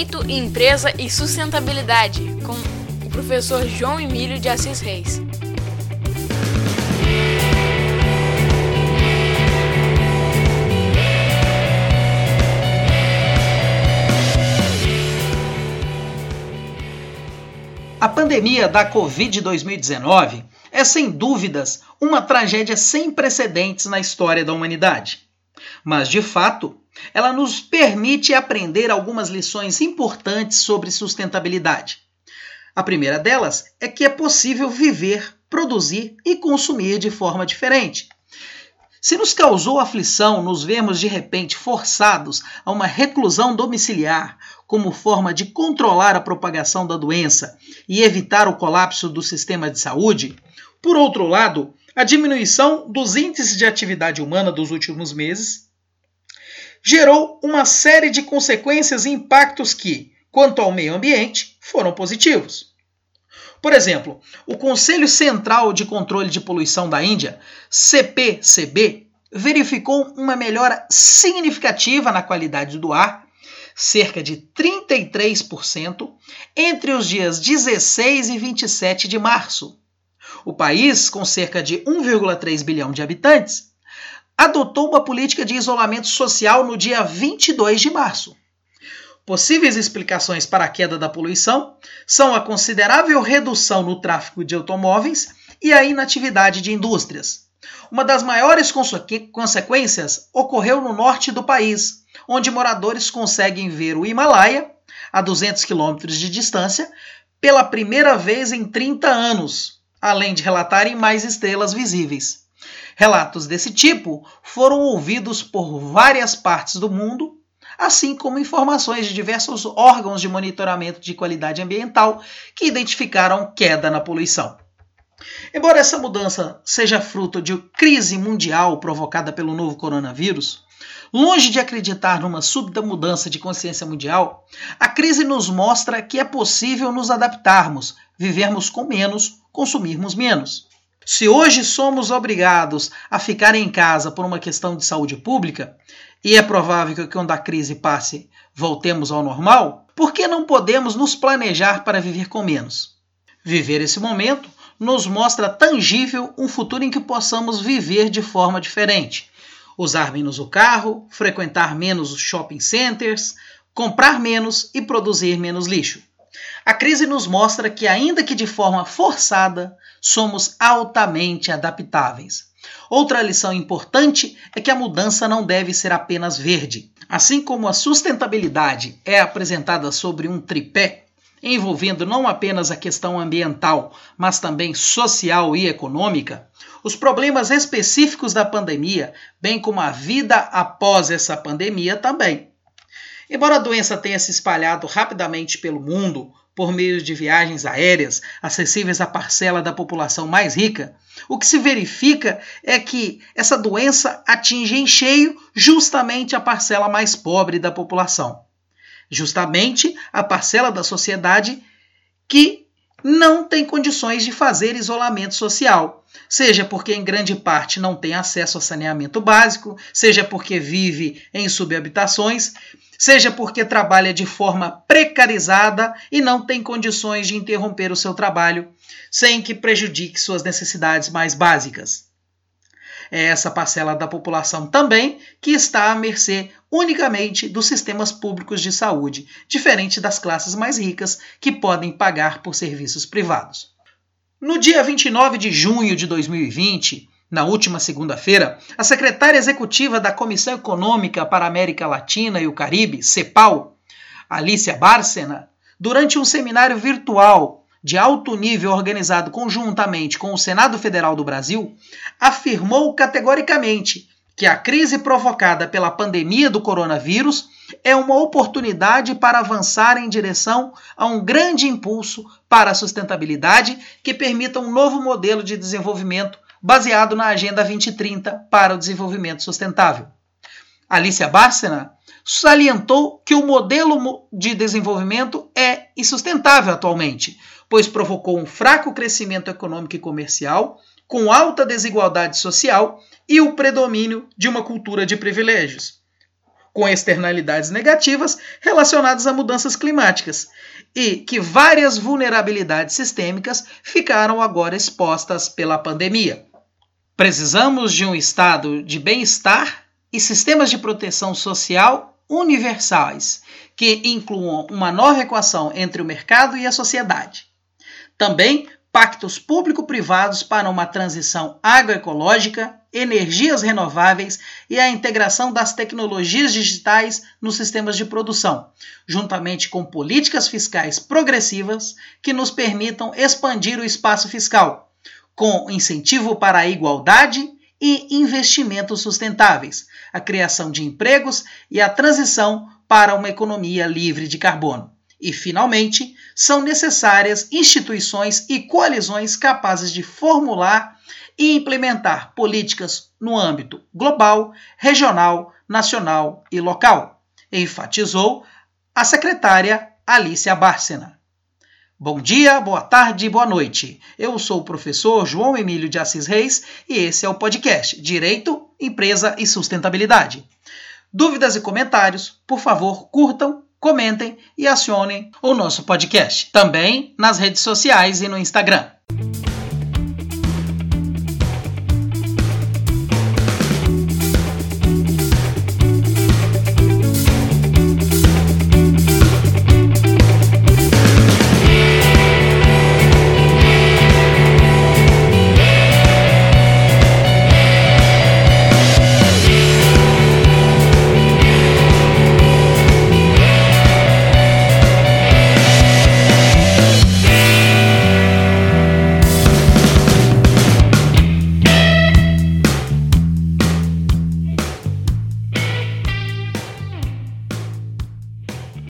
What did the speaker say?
Direito, Empresa e Sustentabilidade, com o professor João Emílio de Assis Reis. A pandemia da Covid-2019 é, sem dúvidas, uma tragédia sem precedentes na história da humanidade. Mas, de fato, ela nos permite aprender algumas lições importantes sobre sustentabilidade. A primeira delas é que é possível viver, produzir e consumir de forma diferente. Se nos causou aflição nos vermos de repente forçados a uma reclusão domiciliar como forma de controlar a propagação da doença e evitar o colapso do sistema de saúde, por outro lado, a diminuição dos índices de atividade humana dos últimos meses gerou uma série de consequências e impactos que, quanto ao meio ambiente, foram positivos. Por exemplo, o Conselho Central de Controle de Poluição da Índia, CPCB, verificou uma melhora significativa na qualidade do ar, cerca de 33%, entre os dias 16 e 27 de março, o país, com cerca de 1,3 bilhão de habitantes, adotou uma política de isolamento social no dia 22 de março. Possíveis explicações para a queda da poluição são a considerável redução no tráfego de automóveis e a inatividade de indústrias. Uma das maiores consequências ocorreu no norte do país, onde moradores conseguem ver o Himalaia, a 200 quilômetros de distância, pela primeira vez em 30 anos, além de relatarem mais estrelas visíveis. Relatos desse tipo foram ouvidos por várias partes do mundo, assim como informações de diversos órgãos de monitoramento de qualidade ambiental que identificaram queda na poluição. Embora essa mudança seja fruto de crise mundial provocada pelo novo coronavírus, longe de acreditar numa súbita mudança de consciência mundial, a crise nos mostra que é possível nos adaptarmos, vivermos com menos consumirmos menos. Se hoje somos obrigados a ficar em casa por uma questão de saúde pública, e é provável que quando a crise passe voltemos ao normal, por que não podemos nos planejar para viver com menos? Viver esse momento nos mostra tangível um futuro em que possamos viver de forma diferente. Usar menos o carro, frequentar menos os shopping centers, comprar menos e produzir menos lixo. A crise nos mostra que, ainda que de forma forçada, somos altamente adaptáveis. Outra lição importante é que a mudança não deve ser apenas verde. Assim como a sustentabilidade é apresentada sobre um tripé, envolvendo não apenas a questão ambiental, mas também social e econômica, os problemas específicos da pandemia, bem como a vida após essa pandemia também. Embora a doença tenha se espalhado rapidamente pelo mundo, por meio de viagens aéreas acessíveis à parcela da população mais rica, o que se verifica é que essa doença atinge em cheio justamente a parcela mais pobre da população. Justamente a parcela da sociedade que não tem condições de fazer isolamento social, seja porque em grande parte não tem acesso a saneamento básico, seja porque vive em subhabitações, seja porque trabalha de forma precarizada e não tem condições de interromper o seu trabalho sem que prejudique suas necessidades mais básicas. É essa parcela da população também que está à mercê unicamente dos sistemas públicos de saúde, diferente das classes mais ricas que podem pagar por serviços privados. No dia 29 de junho de 2020, na última segunda-feira, a secretária executiva da Comissão Econômica para a América Latina e o Caribe, CEPAL, Alicia Bárcena, durante um seminário virtual de alto nível organizado conjuntamente com o Senado Federal do Brasil, afirmou categoricamente que a crise provocada pela pandemia do coronavírus é uma oportunidade para avançar em direção a um grande impulso para a sustentabilidade que permita um novo modelo de desenvolvimento baseado na Agenda 2030 para o Desenvolvimento Sustentável. Alicia Bárcena salientou que o modelo de desenvolvimento é insustentável atualmente, pois provocou um fraco crescimento econômico e comercial, com alta desigualdade social e o predomínio de uma cultura de privilégios. com externalidades negativas relacionadas a mudanças climáticas, e que várias vulnerabilidades sistêmicas ficaram agora expostas pela pandemia. Precisamos de um estado de bem-estar e sistemas de proteção social universais, que incluam uma nova equação entre o mercado e a sociedade. Também pactos público-privados para uma transição agroecológica, energias renováveis e a integração das tecnologias digitais nos sistemas de produção, juntamente com políticas fiscais progressivas que nos permitam expandir o espaço fiscal, com incentivo para a igualdade e investimentos sustentáveis, a criação de empregos e a transição para uma economia livre de carbono. E, finalmente, são necessárias instituições e coalizões capazes de formular e implementar políticas no âmbito global, regional, nacional e local, enfatizou a secretária Alicia Bárcena. Bom dia, boa tarde, boa noite. Eu sou o professor João Emílio de Assis Reis e esse é o podcast Direito, Empresa e Sustentabilidade. Dúvidas e comentários, por favor, curtam, comentem e acionem o nosso podcast. Também nas redes sociais e no Instagram.